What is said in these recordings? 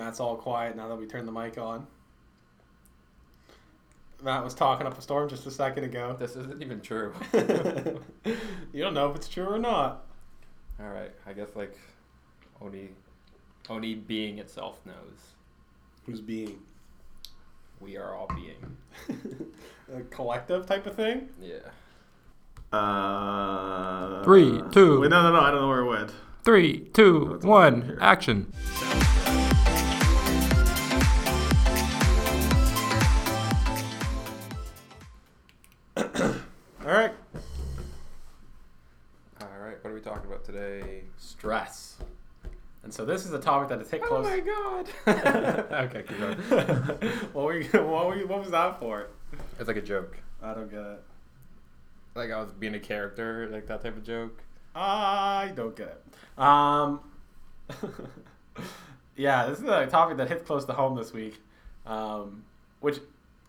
Matt's all quiet now that we turned the mic on. Matt was talking up a storm just a second ago. This isn't even true. you don't know if it's true or not. All right, I guess like only only being itself knows. Who's being? We are all being. a collective type of thing? Yeah. Uh, Three, two. Wait, no, no, no. I don't know where it went. Three, two, That's all I can one, hear. action. Today? Stress. And so this is a topic that has hit close. Oh my god. okay, keep going. what, were you, what, were you, what was that for? It's like a joke. I don't get it. Like I was being a character, like that type of joke. I don't get it. Um, yeah, this is a topic that hits close to home this week. Um, which,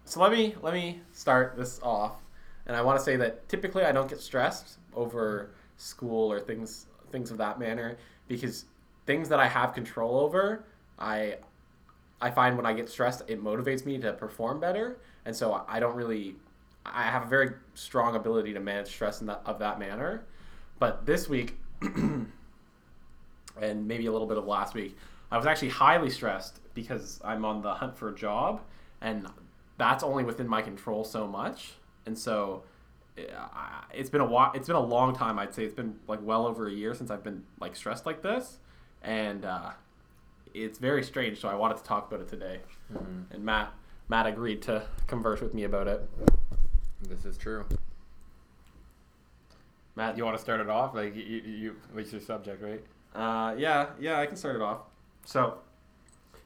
so let me let me start this off, and I want to say that typically I don't get stressed over school or things things of that manner because things that I have control over, I I find when I get stressed, it motivates me to perform better, and so I- don't really. I have a very strong ability to manage stress in that of that manner, but this week, and maybe a little bit of last week, I was actually highly stressed because I'm on the hunt for a job, and that's only within my control so much, and so it's been a while. It's been a long time. I'd say it's been like well over a year since I've been like stressed like this, and uh, it's very strange. So I wanted to talk about it today, Mm-hmm. and Matt Matt agreed to converse with me about it. This is true. Matt, You want to start it off? Like you, you, you what's your subject, right? Uh, yeah, yeah, I can start it off. So,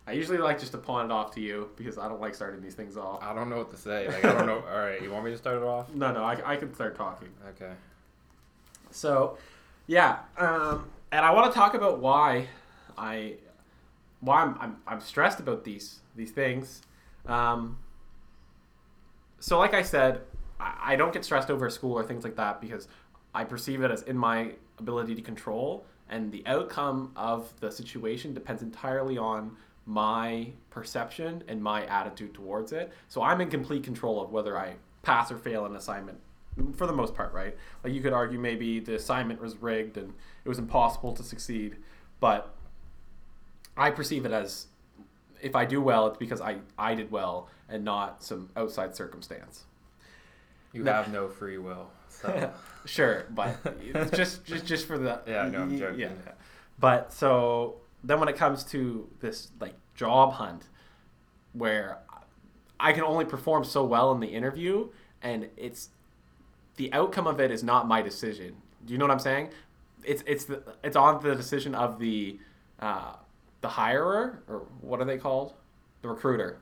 I usually like just to pawn it off to you because I don't like starting these things off. I don't know what to say. Like I don't know. All right, you want me to start it off? No, no, I, I can start talking. Okay. So, yeah, um, and I want to talk about why I why I'm, I'm, I'm stressed about these these things. Um, so, like I said, I, I don't get stressed over school or things like that because I perceive it as in my ability to control, and the outcome of the situation depends entirely on my perception and my attitude towards it. So I'm in complete control of whether I pass or fail an assignment for the most part, right? Like you could argue maybe the assignment was rigged and it was impossible to succeed, but I perceive it as if I do well, it's because I, I did well and not some outside circumstance. You No. have no free will. So sure, but just just just for the Yeah, no, I'm joking. Yeah, but so then when it comes to this like job hunt, where I can only perform so well in the interview, and it's the outcome of it is not my decision. Do you know what I'm saying? It's it's the, it's on the decision of the uh, the hirer or what are they called? The recruiter.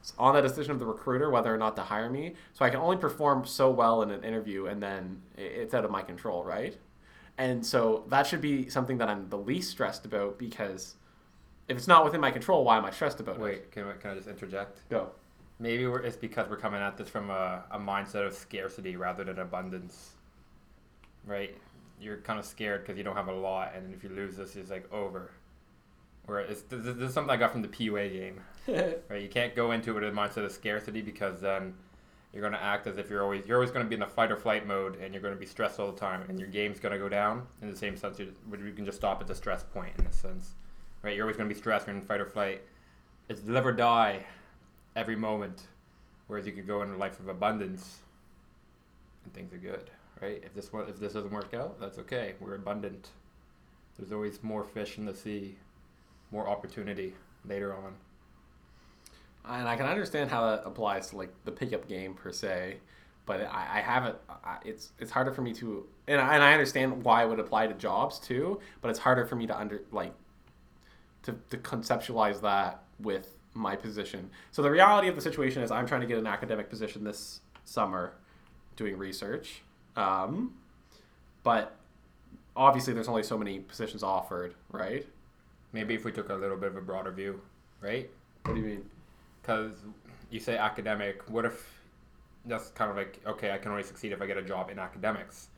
It's on the decision of the recruiter whether or not to hire me. So I can only perform so well in an interview, and then it's out of my control, right? And so that should be something that I'm the least stressed about because if it's not within my control, why am I stressed about it? wait, can I, can I just interject? Go. Maybe we're, it's because we're coming at this from a, a mindset of scarcity rather than abundance, right? You're kind of scared because you don't have a lot, and if you lose this, it's like over. Where it's this, this is something I got from the PUA game, right? You can't go into it with a mindset of scarcity because then you're going to act as if you're always you're always going to be in the fight or flight mode, and you're going to be stressed all the time, and your game's going to go down. In the same sense, you, can just stop at the stress point in a sense, right? You're always going to be stressed. You're in fight or flight. It's live or die every moment. Whereas you could go in a life of abundance and things are good, right? If this one, if this doesn't work out, that's okay. We're abundant. There's always more fish in the sea, more opportunity later on. And I can understand how that applies to like the pickup game per se, but I, I haven't. I, it's it's harder for me to, and I, and I understand why it would apply to jobs too, but it's harder for me to under like to, to conceptualize that with my position. So the reality of the situation is, I'm trying to get an academic position this summer, doing research, um, but obviously there's only so many positions offered, right? Maybe if we took a little bit of a broader view, right? What do you mean? Because you say academic, what if that's kind of like okay, I can only succeed if I get a job in academics,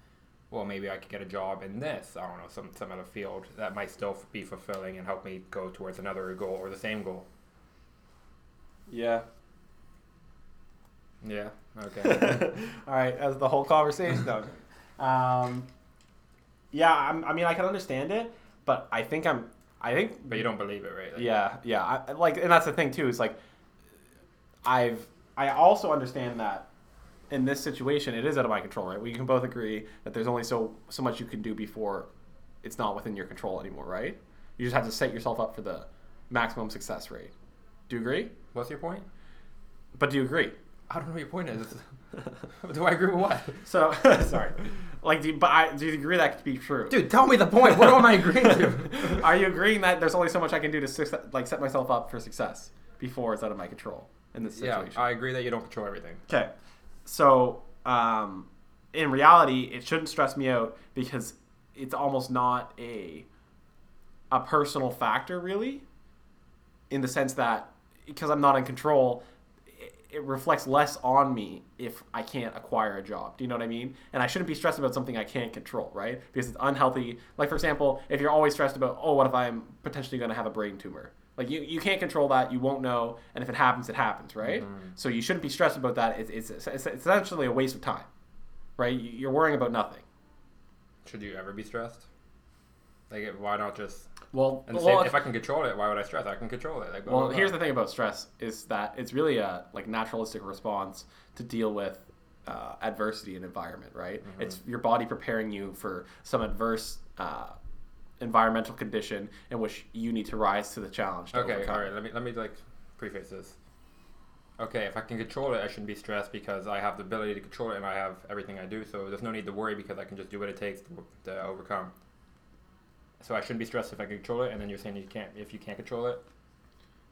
well, maybe I could get a job in this. I don't know, some some other field that might still be fulfilling and help me go towards another goal or the same goal. Yeah. Yeah. Okay. All right, as the whole conversation done. Um, yeah, I'm, I mean, I can understand it, but I think I'm. I think but you don't believe it, right? Like, Yeah, yeah. I, like, and that's the thing too. Is like, I've I also understand that in this situation, it is out of my control. Right? We can both agree that there's only so so much you can do before it's not within your control anymore. Right? You just have to set yourself up for the maximum success rate. Do you agree? What's your point? But do you agree? I don't know what your point is. Do I agree with what? So sorry. Like, do you, but I, do you agree that could be true? Dude, tell me the point. What am I agreeing to? Are you agreeing that there's only so much I can do to like set myself up for success before it's out of my control in this yeah, situation? I agree that you don't control everything. Okay. So, um, in reality, it shouldn't stress me out because it's almost not a a personal factor, really, in the sense that because I'm not in control, it, it reflects less on me if I can't acquire a job. Do you know what I mean? And I shouldn't be stressed about something I can't control, right? Because it's unhealthy. Like, for example, if you're always stressed about, oh, what if I'm potentially going to have a brain tumor? Like, you, you can't control that. You won't know. And if it happens, it happens, right? So you shouldn't be stressed about that. It's, it's, it's essentially a waste of time, right? You- You're worrying about nothing. Should you ever be stressed? Like, why not just? Well, And well, same, if I can control it, why would I stress? I can control it. Like, blah, Well, blah, here's the thing about stress is that it's really a like naturalistic response to deal with uh, adversity in environment, right? Mm-hmm. It's your body preparing you for some adverse uh, environmental condition in which you need to rise to the challenge. To Okay, overcome. all right. Let me let me like preface this. Okay, if I can control it, I shouldn't be stressed because I have the ability to control it and I have everything I do. So there's no need to worry because I can just do what it takes to, to overcome. So I shouldn't be stressed if I can control it. And then you're saying you can't if you can't control it.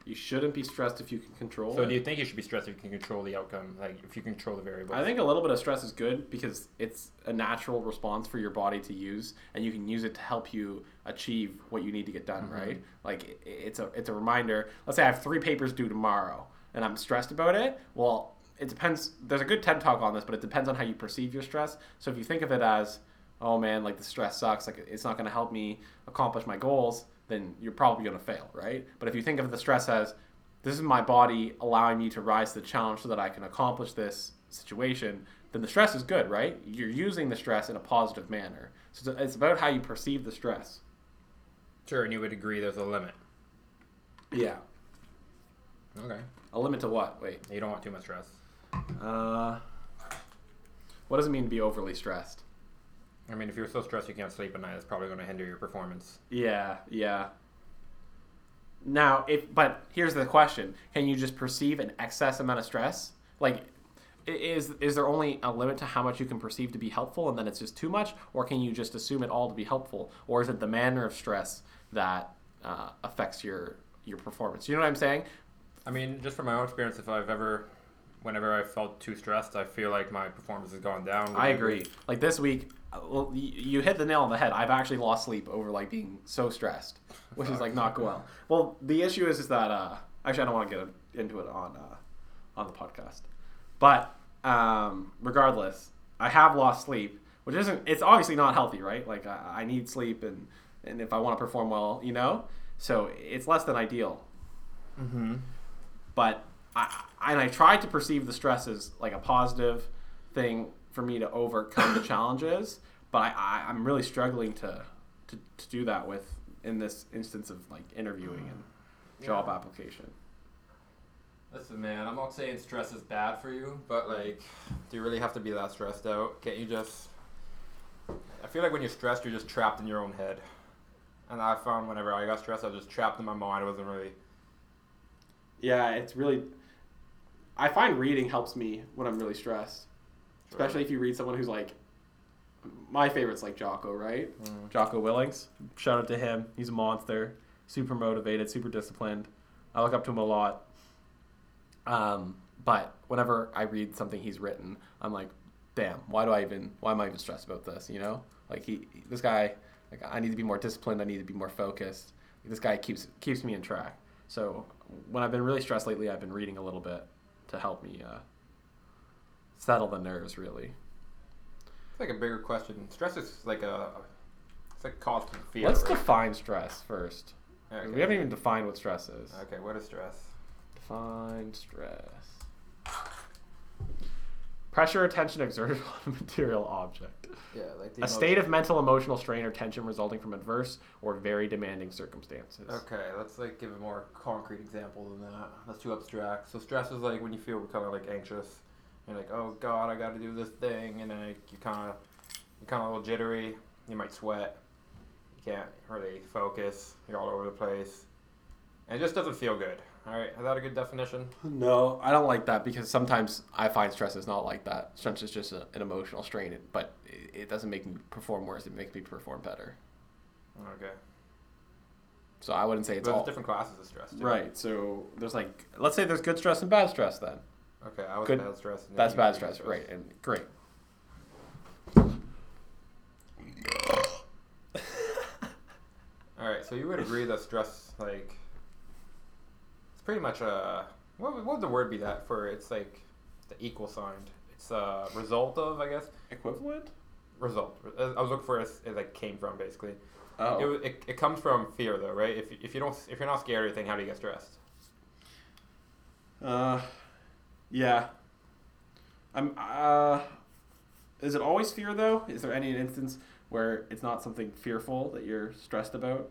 You shouldn't be stressed if you can control So it. do you think you should be stressed if you can control the outcome? Like if you control the variables? I think a little bit of stress is good because it's a natural response for your body to use, and you can use it to help you achieve what you need to get done. Mm-hmm. Right? Like it's a it's a reminder. Let's say I have three papers due tomorrow, and I'm stressed about it. Well, it depends. There's a good TED talk on this, but it depends on how you perceive your stress. So if you think of it as, oh man, like the stress sucks, like it's not going to help me accomplish my goals, then you're probably going to fail, right? But if you think of the stress as this is my body allowing me to rise to the challenge so that I can accomplish this situation, then the stress is good, right? You're using the stress in a positive manner. So it's about how you perceive the stress. sure, and you would agree there's a limit. Yeah. Okay. A limit to what? Wait. You don't want too much stress. Uh, what does it mean to be overly stressed? I mean, if you're so stressed you can't sleep at night, it's probably going to hinder your performance. Yeah, yeah. Now, if but here's the question: Can you just perceive an excess amount of stress? Like, is is there only a limit to how much you can perceive to be helpful, and then it's just too much, or can you just assume it all to be helpful, or is it the manner of stress that uh, affects your your performance? You know what I'm saying? I mean, just from my own experience, if I've ever, whenever I felt too stressed, I feel like my performance has gone down. I agree. Like this week, well, you hit the nail on the head. I've actually lost sleep over like being so stressed, which is like not go well. Well, the issue is is that uh, actually I don't want to get into it on uh, on the podcast, but um, regardless, I have lost sleep, which isn't. It's obviously not healthy, right? Like I, I need sleep, and and if I want to perform well, you know, so it's less than ideal. Mm-hmm. But I and I try to perceive the stress as like a positive thing for me to overcome the challenges. But I, I, I'm really struggling to, to to do that with in this instance of like interviewing and job Yeah. application. Listen, man, I'm not saying stress is bad for you, but like, do you really have to be that stressed out? Can't you just? I feel like when you're stressed, you're just trapped in your own head. And I found whenever I got stressed, I was just trapped in my mind. I wasn't really. Yeah, it's really. I find reading helps me when I'm really stressed, especially if you read someone who's like. My favorite's like Jocko, right? Mm. Jocko Willink. Shout out to him. He's a monster. Super motivated, super disciplined. I look up to him a lot. Um, but whenever I read something he's written, I'm like, damn, why do I even why am I even stressed about this? You know? Like he this guy like I need to be more disciplined, I need to be more focused. This guy keeps keeps me in track. So when I've been really stressed lately, I've been reading a little bit to help me uh, settle the nerves really. It's like a bigger question. Stress is like a, it's like constant fear. Let's right? define stress first. Okay. We haven't even defined what stress is. Okay, what is stress? Define stress. Pressure or tension exerted on a material object. Yeah, like the A state of mental, emotional strain or tension resulting from adverse or very demanding circumstances. Okay, let's like give a more concrete example than that. That's too abstract. So stress is like when you feel kind of like anxious. You're like, oh god, I got to do this thing, and then like, you kind of you're kind of a little jittery. You might sweat. You can't really focus. You're all over the place. And it just doesn't feel good. All right, is that a good definition? No, I don't like that because sometimes I find stress is not like that. Stress is just a, an emotional strain, but it, it doesn't make me perform worse. It makes me perform better. Okay. So I wouldn't say it's But all different classes of stress. Too. right. So there's like, let's say there's good stress and bad stress. Then Okay, I was Good. bad stress. and that's you bad got stress, right? And great. All right, so you would agree that stress, like, it's pretty much a what would, what would the word be that for? It's like the equal sign. It's a result of, I guess, Equivalent. result. I was looking for it, it like came from basically. Oh. It, wa- it, it comes from fear though, right? If, if you don't if you're not scared or anything, how do you get stressed? Uh, yeah. I'm. Uh, is it always fear though? Is there any instance where it's not something fearful that you're stressed about?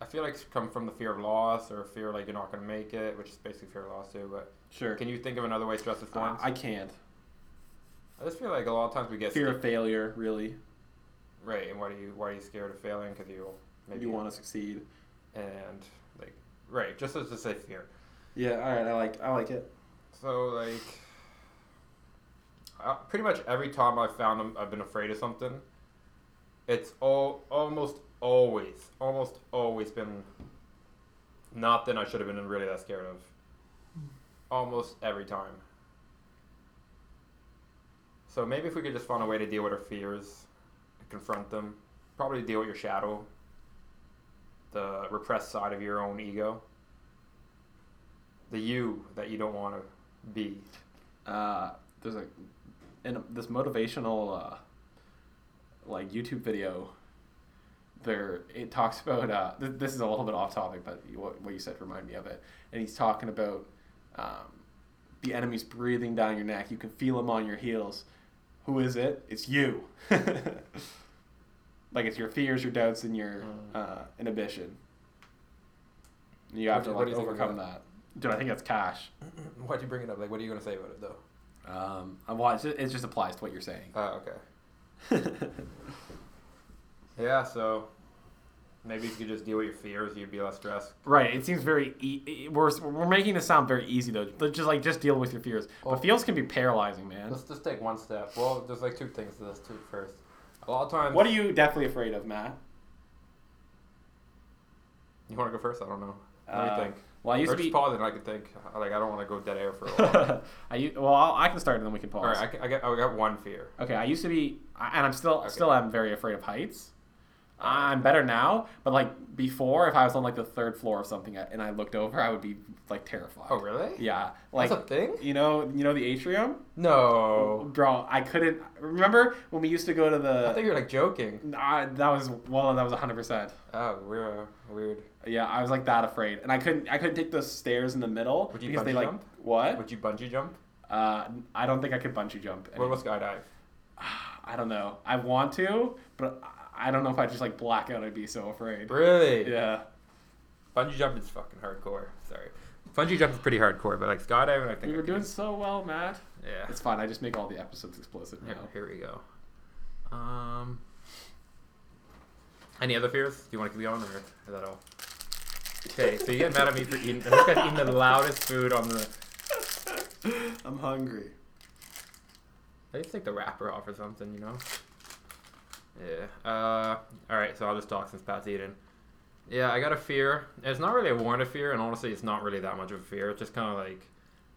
I feel like it's come from the fear of loss or fear like you're not going to make it, which is basically fear of loss too. But Sure. can you think of another way stress is Uh, formed? I can't. I just feel like a lot of times we get Fear scared. of failure, really. right. And why do you why are you scared of failing? Because you maybe You want to succeed. and like right just as to say fear Yeah. All right. I like. I like it. So like uh, pretty much every time i've found I'm, i've been afraid of something it's all almost always almost always been not that i should have been really that scared of. Almost every time. So maybe if we could just find a way to deal with our fears and confront them probably deal with your shadow the repressed side of your own ego the you that you don't want to be Uh, there's a in this motivational uh, like YouTube video. There, it talks about. Uh, th- this is a little bit off topic, but what, what you said reminded me of it. And he's talking about um, the enemy's breathing down your neck. You can feel him on your heels. Who is it? It's you. like it's your fears, your doubts, and your Mm. uh, inhibition. You have What to like you think of overcome that. Dude, I think that's cash. why'd you bring it up like what are you going to say about it though Um, I watch it. It just applies to what you're saying. oh okay yeah so maybe if you could just deal with your fears you'd be less stressed right. It seems very. E- we're we're making this sound very easy though. Just like just deal with your fears. Well- but fears can be paralyzing, man. let's just take one step well there's like two things to this too first a lot of times What are you definitely afraid of, Matt? you want to go first i don't know what do you um, think Well, I used or to just be. pause it and i could think like i don't want to go dead air for a while I well, I'll, I can start and then we can pause. all right I, I, got, I got one fear Okay, I used to be, I- and I'm still Okay. still am very afraid of heights. I'm better now, but like before, if I was on like the third floor of something and I looked over, I would be like terrified. oh really Yeah, like that's a thing you know, you know the atrium. no Bro, I couldn't remember when we used to go to the. i think you're like joking Nah, that was well, that was hundred percent. oh we're weird Yeah, I was like that afraid, and I couldn't. I couldn't take the stairs in the middle Would you because they bungee like jump? what? would you bungee jump Uh, I don't think I could bungee jump. what about skydive I don't know. I want to, but I- don't know if I just like black out. I'd be so afraid. Really? Yeah. Bungee jump is fucking hardcore. Sorry. Bungee jump is pretty hardcore, but like skydiving, I think We were doing so well, Matt. Yeah. It's fine. I just make all the episodes explicit Here, now. here we go. Um. Any other fears? Do you want to keep going, or is that all? Okay, so you get mad at me for eating. This guy's eating the loudest food on the. I'm hungry. I just take the wrapper off or something, you know. Yeah. Uh. All right. So I'll just talk since Pat's eating. Yeah, I got a fear. It's not really a warrant of fear, and honestly, it's not really that much of a fear. It's just kind of like,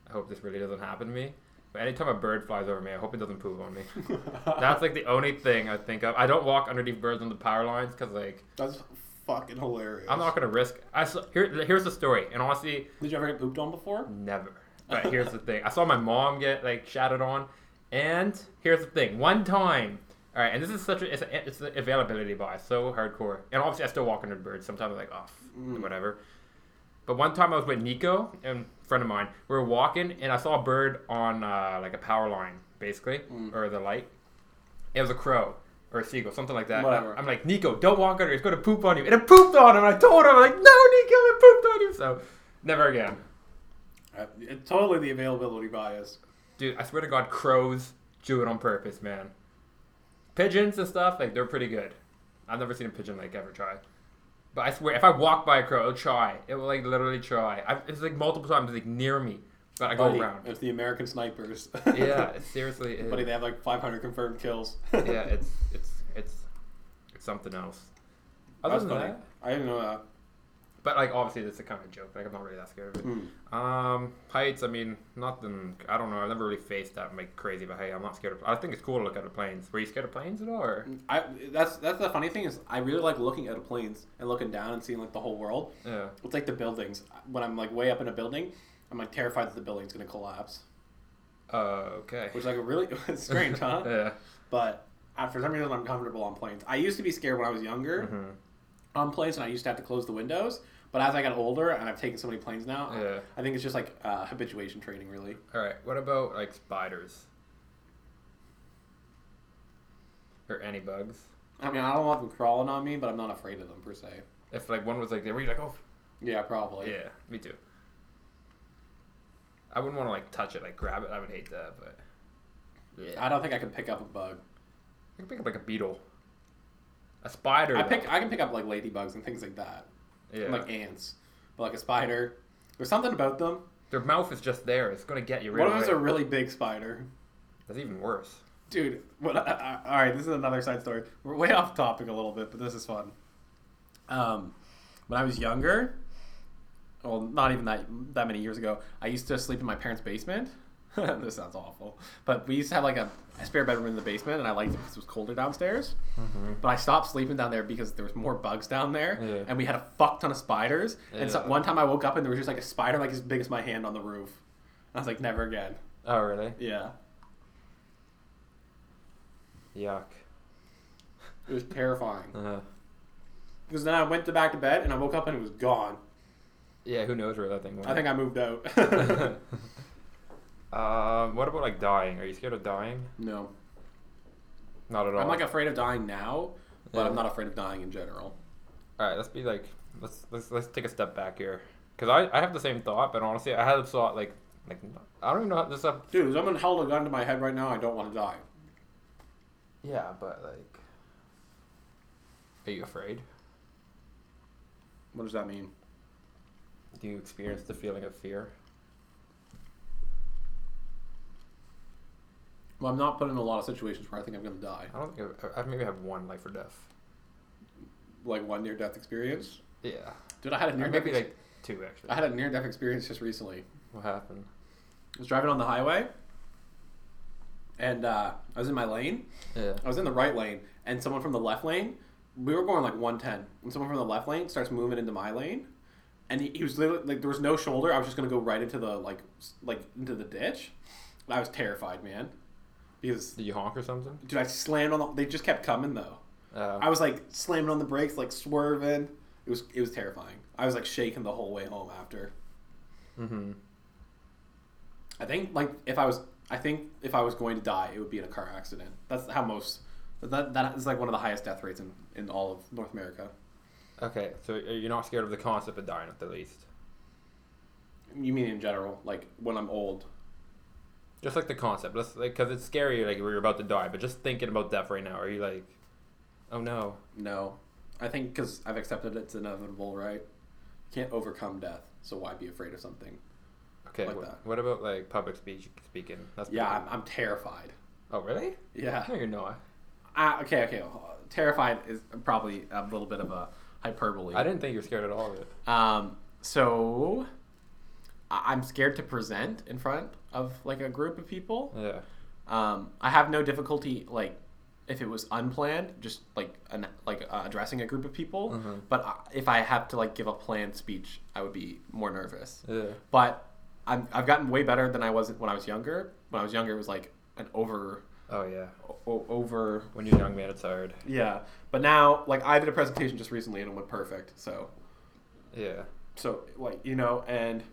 I hope this really doesn't happen to me. But anytime a bird flies over me, I hope it doesn't poop on me. That's like the only thing I think of. I don't walk underneath birds on the power lines because like That's fucking hilarious. I'm not gonna risk. I saw, here. Here's the story, and honestly, Did you ever get pooped on before? never. But here's the thing. I saw my mom get like shouted on, and here's the thing. One time, All right, and this is such a it's, a, it's the availability bias, so hardcore. And obviously, I still walk under birds. Sometimes I'm like, oh, Mm. whatever. But one time I was with Nico and a friend of mine. We were walking, and I saw a bird on uh, like a power line, basically, Mm. or the light. It was a crow or a seagull, something like that. Whatever. I'm like, Nico, don't walk under. It's going to poop on you. And it pooped on him. And I told him, I'm like, no, Nico, it pooped on you. So, never again. Uh, totally the availability bias. Dude, I swear to God, crows do it on purpose, man. Pigeons and stuff, like they're pretty good. I've never seen a pigeon like ever try. But I swear, if I walk by a crow, it'll try. It will like literally try. I, it's like multiple times, like near me, but I go Buddy, around. It's the American snipers. yeah, it seriously is. Buddy, they have like 500 confirmed kills. yeah, it's it's it's it's something else. Other That's than funny. that, I didn't know that. But like obviously, it's a kind of joke. Like I'm not really that scared of it. Hmm. Um, heights. I mean, nothing. I don't know. I've never really faced that like crazy, but hey, I'm not scared of. I think it's cool to look at the planes. Were you scared of planes at all? Or? I that's that's the funny thing is I really like looking at the planes and looking down and seeing like the whole world. Yeah. It's like the buildings. When I'm like way up in a building, I'm like terrified that the building's gonna collapse. Uh, okay. Which like a really strange, huh? yeah. But uh, for some reason I'm comfortable on planes. I used to be scared when I was younger hmm on planes, and I used to have to close the windows. But as I got older and I've taken so many planes now, Yeah. I think it's just like uh, habituation training, really. All right. What about like spiders? Or any bugs? I mean, I don't want them crawling on me, but I'm not afraid of them per se. If like one was like there, were you like, oh, Yeah, probably. yeah, me too. I wouldn't want to like touch it, like grab it. I would hate that, but yeah, I don't think I could pick up a bug. I could pick up like a beetle, a spider. I though. pick. I can pick up like ladybugs and things like that, yeah. and, like ants. But like a spider, there's something about them. Their mouth is just there. It's gonna get you. What Real if it's a really big spider? That's even worse. Dude, what? Uh, all right, this is another side story. We're way off topic a little bit, but this is fun. Um, when I was younger, well, not even that that many years ago, I used to sleep in my parents' basement. this sounds awful, but we used to have like a, a spare bedroom in the basement, and I liked it because it was colder downstairs. Mm-hmm. But I stopped sleeping down there because there was more bugs down there, Yeah. and we had a fuck ton of spiders. And so one time I woke up and there was just like a spider like as big as my hand on the roof. I was like, never again. Oh really? Yeah, Yuck. it was terrifying. Uh, Because then I went to back to bed and I woke up and it was gone. yeah. Who knows where that thing went? I think I moved out. um, what about like dying? Are you scared of dying? no, Not at all. I'm like afraid of dying now, but Yeah. I'm not afraid of dying in general. All right, let's be like, let's let's let's take a step back here, because I, I have the same thought, but honestly, I had a thought like like I don't even know how this up. Dude, if someone held a gun to my head right now, I don't want to die. Yeah, but like, are you afraid? What does that mean? Do you experience the feeling of fear? Well, I'm not put in a lot of situations where I think I'm gonna die. I don't think I've, I've maybe have one life or death. Like one near death experience. Yeah, Dude, I had a near maybe death. like two actually. I had a near death experience just recently. What happened? I was driving on the highway, and uh, I was in my lane. Yeah. I was in the right lane, and someone from the left lane, we were going like 110, and someone from the left lane starts moving into my lane, and he, he was literally like there was no shoulder. I was just gonna go right into the like like into the ditch. I was terrified, man, because Did you honk or something? dude, I slammed on. The, they just kept coming though. Uh, I was like slamming on the brakes, like swerving. It was it was terrifying. I was like shaking the whole way home after. mm-hmm. I think like if I was I think if I was going to die, it would be in a car accident. That's how most that that is like one of the highest death rates in, in all of North America. Okay, so you're not scared of the concept of dying at the least. You mean in general, like when I'm old? Just like the concept, let's like because it's scary, like we're about to die. But just thinking about death right now, are you like, oh no? No, I think because I've accepted it's inevitable, right? You can't overcome death, so why be afraid of something? Okay, Like wh- that. what about like public speech speaking? That's Yeah, I'm, I'm terrified. Oh really? Yeah. No, you're not. Uh, okay, okay. Terrified is probably a little bit of a hyperbole. I didn't think you were scared at all of it. Um, so I- I'm scared to present in front of like a group of people. Yeah. Um, I have no difficulty like if it was unplanned, just like an, like uh, addressing a group of people. Mhm. But I- if I have to like give a planned speech, I would be more nervous. Yeah. But I'm, I've gotten way better than I was when I was younger. When I was younger, it was like an over Oh yeah. o- over When you're young, man, it's hard. yeah. But now, like I did a presentation just recently and it went perfect. So Yeah. so like you know and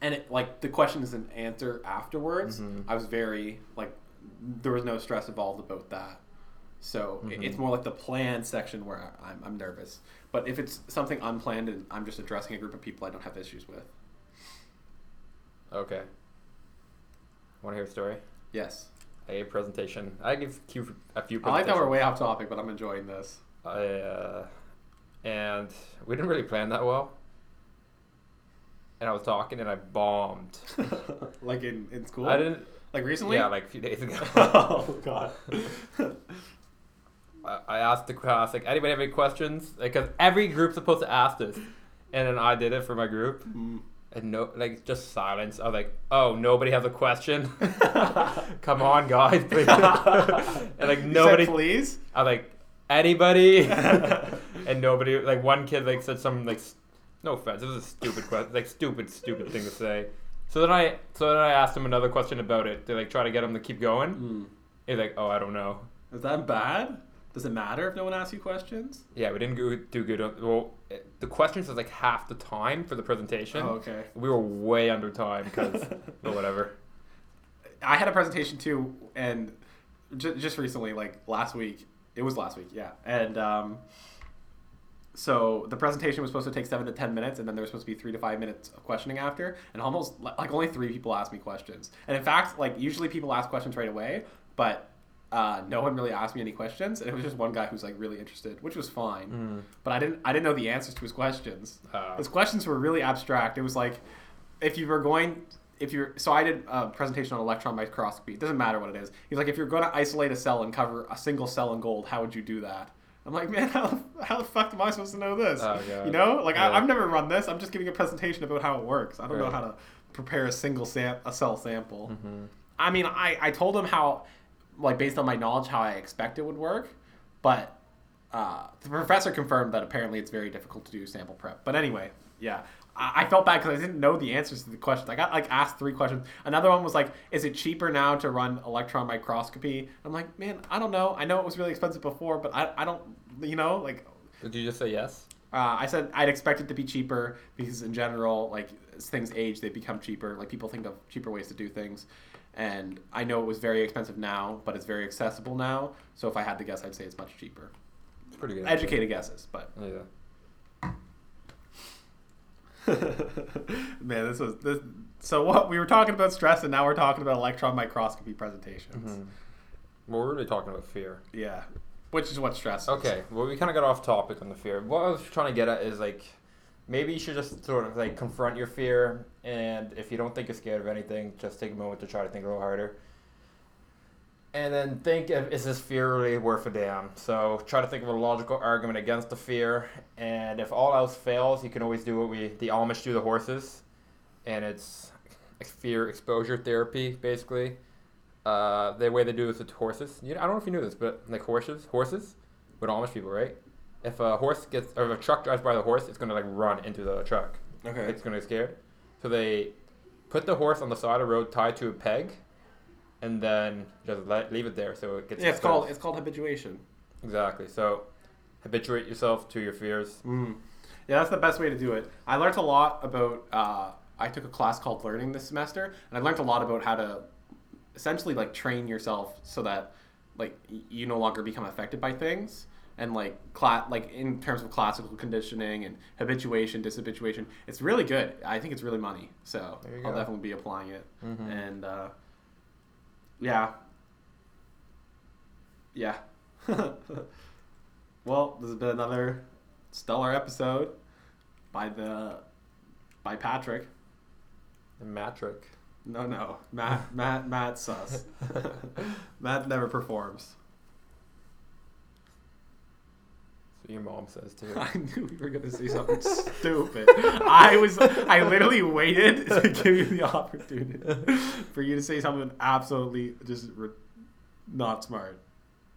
and it like the questions and answer afterwards. Mhm. I was very like there was no stress involved about that. So it- it's more like the plan section where I- I'm, I'm nervous. But if it's something unplanned and I'm just addressing a group of people I don't have issues with, Okay. Want to hear a story? yes. A presentation. I give Q a few. I like that we're way off topic, but I'm enjoying this. I, uh, and we didn't really plan that well. And I was talking, and I bombed. like in, in school? I didn't. Like recently? Yeah, like a few days ago. oh, God. I I asked the class like, anybody have any questions? Because every group's supposed to ask this, and then I did it for my group, Mm. and no, like just silence. I was like, oh, nobody has a question. Come on, guys, please. and like You said nobody. please? I was like, anybody? and nobody. Like one kid like said something like, no offense, this is a stupid question, like stupid, stupid thing to say. So then I, so then I asked him another question about it to like try to get him to keep going. Mm. He's like, oh, I don't know. Is that bad? Does it matter if no one asks you questions? Yeah, we didn't go, do good. On, well, it- the questions was like half the time for the presentation. Oh, okay. We were way under time because, but whatever. I had a presentation too, and j- just recently, like last week, it was last week, yeah. And um, so the presentation was supposed to take seven to ten minutes, and then there was supposed to be three to five minutes of questioning after. And almost like only three people asked me questions. And in fact, like usually people ask questions right away, but uh, no one really asked me any questions. And it was just one guy who's like really interested, which was fine. Mm. But I didn't I didn't know the answers to his questions. Uh, His questions were really abstract. It was like, if you were going, if you're, so I did a presentation on electron microscopy. It doesn't matter what it is. He's like, if you're going to isolate a cell and cover a single cell in gold, how would you do that? I'm like, man, how, the- how the fuck am I supposed to know this? Oh. You know, like Yeah. I, I've never run this. I'm just giving a presentation about how it works. I don't know how to prepare a single sam- a cell sample. mhm. I mean, I, I told him how, like, based on my knowledge, how I expect it would work, but uh, the professor confirmed that apparently it's very difficult to do sample prep. But anyway, yeah. I, felt bad because I didn't know the answers to the questions. I got, like, asked three questions. Another one was, like, is it cheaper now to run electron microscopy? I'm like, man, I don't know. I know it was really expensive before, but I, I don't, you know, like, Did you just say yes? uh, I said I'd expect it to be cheaper because in general, like as things age, they become cheaper. Like people think of cheaper ways to do things, and I know it was very expensive now, but it's very accessible now. So if I had to guess, I'd say it's much cheaper. It's pretty good. Educated guesses, but Yeah. man, this was this. So what we were talking about stress, and now we're talking about electron microscopy presentations. Mhm. Well, we're really talking about fear. Yeah, which is what stress. Is. Okay, well, we kind of got off topic on the fear. What I was trying to get at is like, maybe you should just sort of like confront your fear, and if you don't think you're scared of anything, just take a moment to try to think a little harder. And then think if is this fear really worth a damn? So try to think of a logical argument against the fear, and if all else fails, you can always do what we the Amish do the horses, and it's fear exposure therapy basically. Uh, the way they do this with horses. You, I don't know if you knew this, but like horses, horses, with Amish people, right? If a horse gets, or if a truck drives by the horse, it's gonna like run into the truck. Okay. It's gonna get scared. So they put the horse on the side of the road, tied to a peg, and then just let leave it there so it gets. Yeah, it's called it's called habituation. exactly. So habituate yourself to your fears. Mm. Yeah, that's the best way to do it. I learned a lot about. Uh, I took a class called Learning this semester, and I learned a lot about how to essentially like train yourself so that like you no longer become affected by things and like cla- like in terms of classical conditioning and habituation dishabituation it's really good i think it's really money so i'll go. definitely be applying it Mhm. and uh, yeah. Yeah. Well this has been another stellar episode by the by patrick. The matric. no no. Matt matt matt sus. Matt never performs So your mom says too. I knew we were gonna say something stupid. I was, I literally waited to give you the opportunity for you to say something absolutely just re- not smart.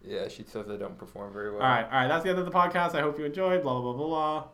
yeah, she says I don't perform very well. All right, all right. That's the end of the podcast. I hope you enjoyed. Blah blah blah blah blah.